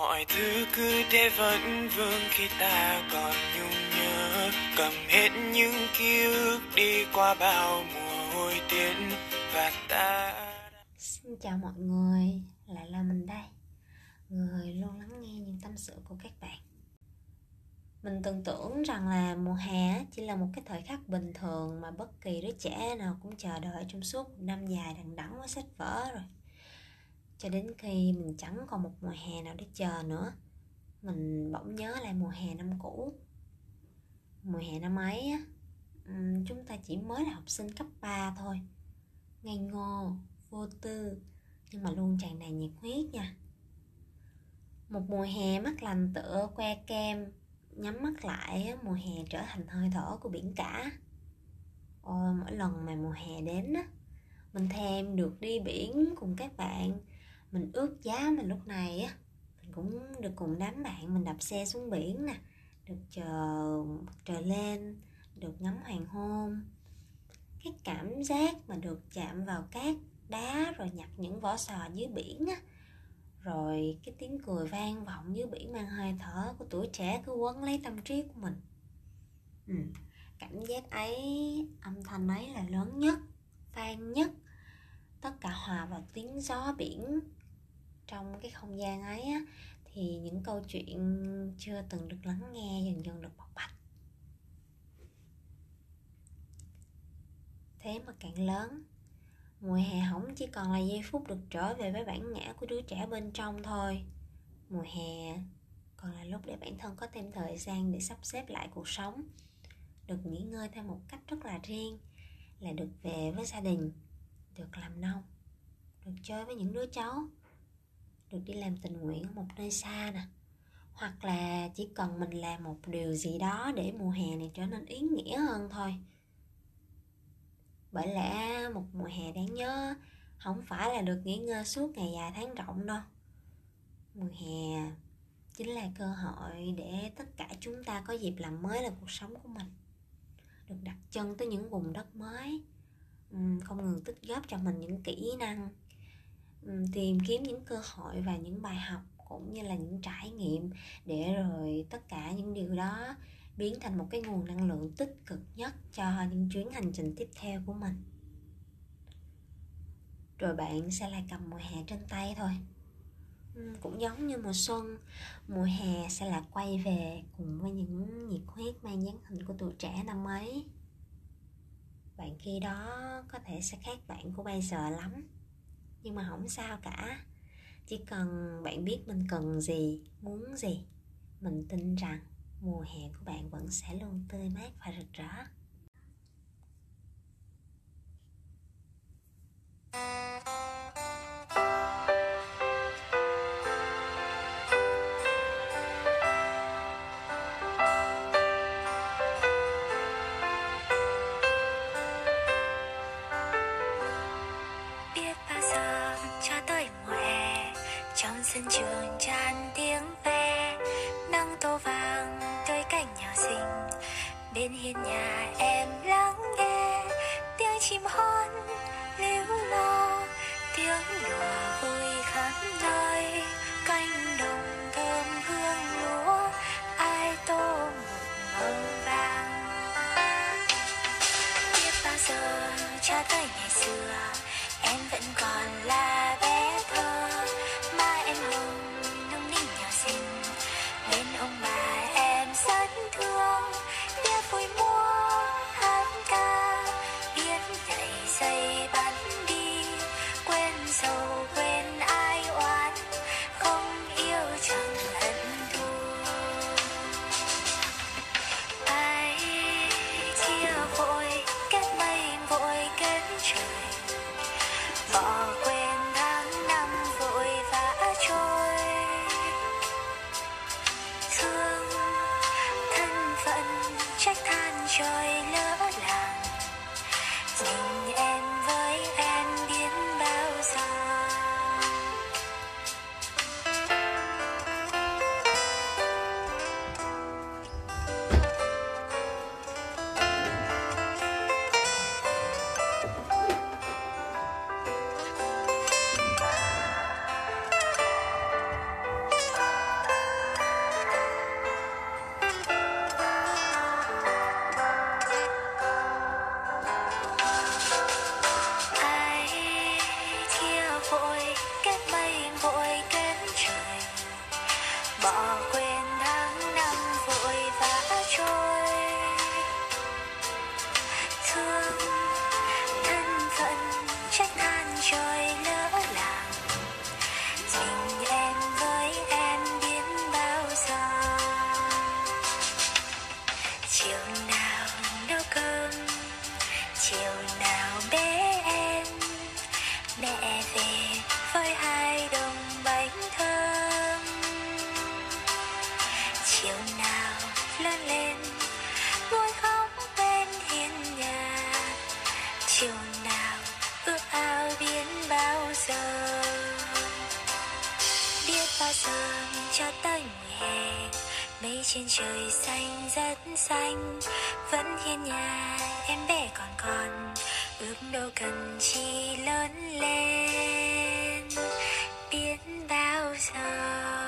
mọi thứ cứ thế vẫn vương khi ta còn nhung nhớ. Cầm hết những ký ức đi qua bao mùa hôi tiễn và ta Xin chào mọi người, lại là mình đây. Người luôn lắng nghe những tâm sự của các bạn. Mình tưởng tưởng rằng là mùa hè chỉ là một cái thời khắc bình thường Mà bất kỳ đứa trẻ nào cũng chờ đợi trong suốt một năm dài đằng đẵng với sách vở rồi. Cho đến khi mình chẳng còn một mùa hè nào để chờ nữa Mình bỗng nhớ lại mùa hè năm cũ. Mùa hè năm ấy á, chúng ta chỉ mới là học sinh cấp 3 thôi. Ngây ngô vô tư nhưng mà luôn tràn đầy nhiệt huyết nha. Một mùa hè mắt lành tựa que kem nhắm mắt lại mùa hè trở thành hơi thở của biển cả. Ôi mỗi lần mà mùa hè đến á mình thèm được đi biển cùng các bạn mình ước giá mà lúc này á, mình cũng được cùng đám bạn mình đạp xe xuống biển nè, được chờ trời lên, được ngắm hoàng hôn cái cảm giác mà được chạm vào cát đá rồi nhặt những vỏ sò dưới biển á, rồi cái tiếng cười vang vọng dưới biển mang hơi thở của tuổi trẻ cứ quấn lấy tâm trí của mình ừ. cảm giác ấy, âm thanh ấy là lớn nhất, vang nhất tất cả hòa vào tiếng gió biển trong cái không gian ấy á, thì những câu chuyện chưa từng được lắng nghe dần dần được bộc bạch. Thế mà càng lớn mùa hè hỏng chỉ còn là giây phút được trở về với bản ngã của đứa trẻ bên trong thôi. Mùa hè còn là lúc để bản thân có thêm thời gian để sắp xếp lại cuộc sống được nghỉ ngơi theo một cách rất là riêng là được về với gia đình được làm nông được chơi với những đứa cháu được đi làm tình nguyện ở một nơi xa nè. Hoặc là chỉ cần mình làm một điều gì đó để mùa hè này trở nên ý nghĩa hơn thôi. Bởi lẽ một mùa hè đáng nhớ không phải là được nghỉ ngơi suốt ngày dài tháng rộng đâu. Mùa hè chính là cơ hội để tất cả chúng ta có dịp làm mới là cuộc sống của mình, được đặt chân tới những vùng đất mới. Không ngừng tích góp cho mình những kỹ năng tìm kiếm những cơ hội và những bài học cũng như là những trải nghiệm để rồi tất cả những điều đó biến thành một cái nguồn năng lượng tích cực nhất cho những chuyến hành trình tiếp theo của mình. Rồi bạn sẽ lại cầm mùa hè trên tay thôi. Cũng giống như mùa xuân, mùa hè sẽ là quay về cùng với những nhiệt huyết mang dáng hình của tuổi trẻ năm ấy. Bạn khi đó có thể sẽ khác bạn của bây giờ lắm nhưng mà không sao cả. Chỉ cần bạn biết mình cần gì, muốn gì, mình tin rằng mùa hè của bạn vẫn sẽ luôn tươi mát và rực rỡ. Sân trường tràn tiếng ve, nắng tô vàng tới cảnh nhỏ xinh. Bên hiên nhà em lắng nghe tiếng chim hót 吹了凉。chiều nào lớn lên ngồi khóc bên hiên nhà chiều nào ước ao biến bao giờ, biết bao giờ cho tới mùa hè. Mây trên trời xanh rất xanh, vẫn hiên nhà em bé còn còn, ước đâu cần chi lớn lên. Biến bao giờ.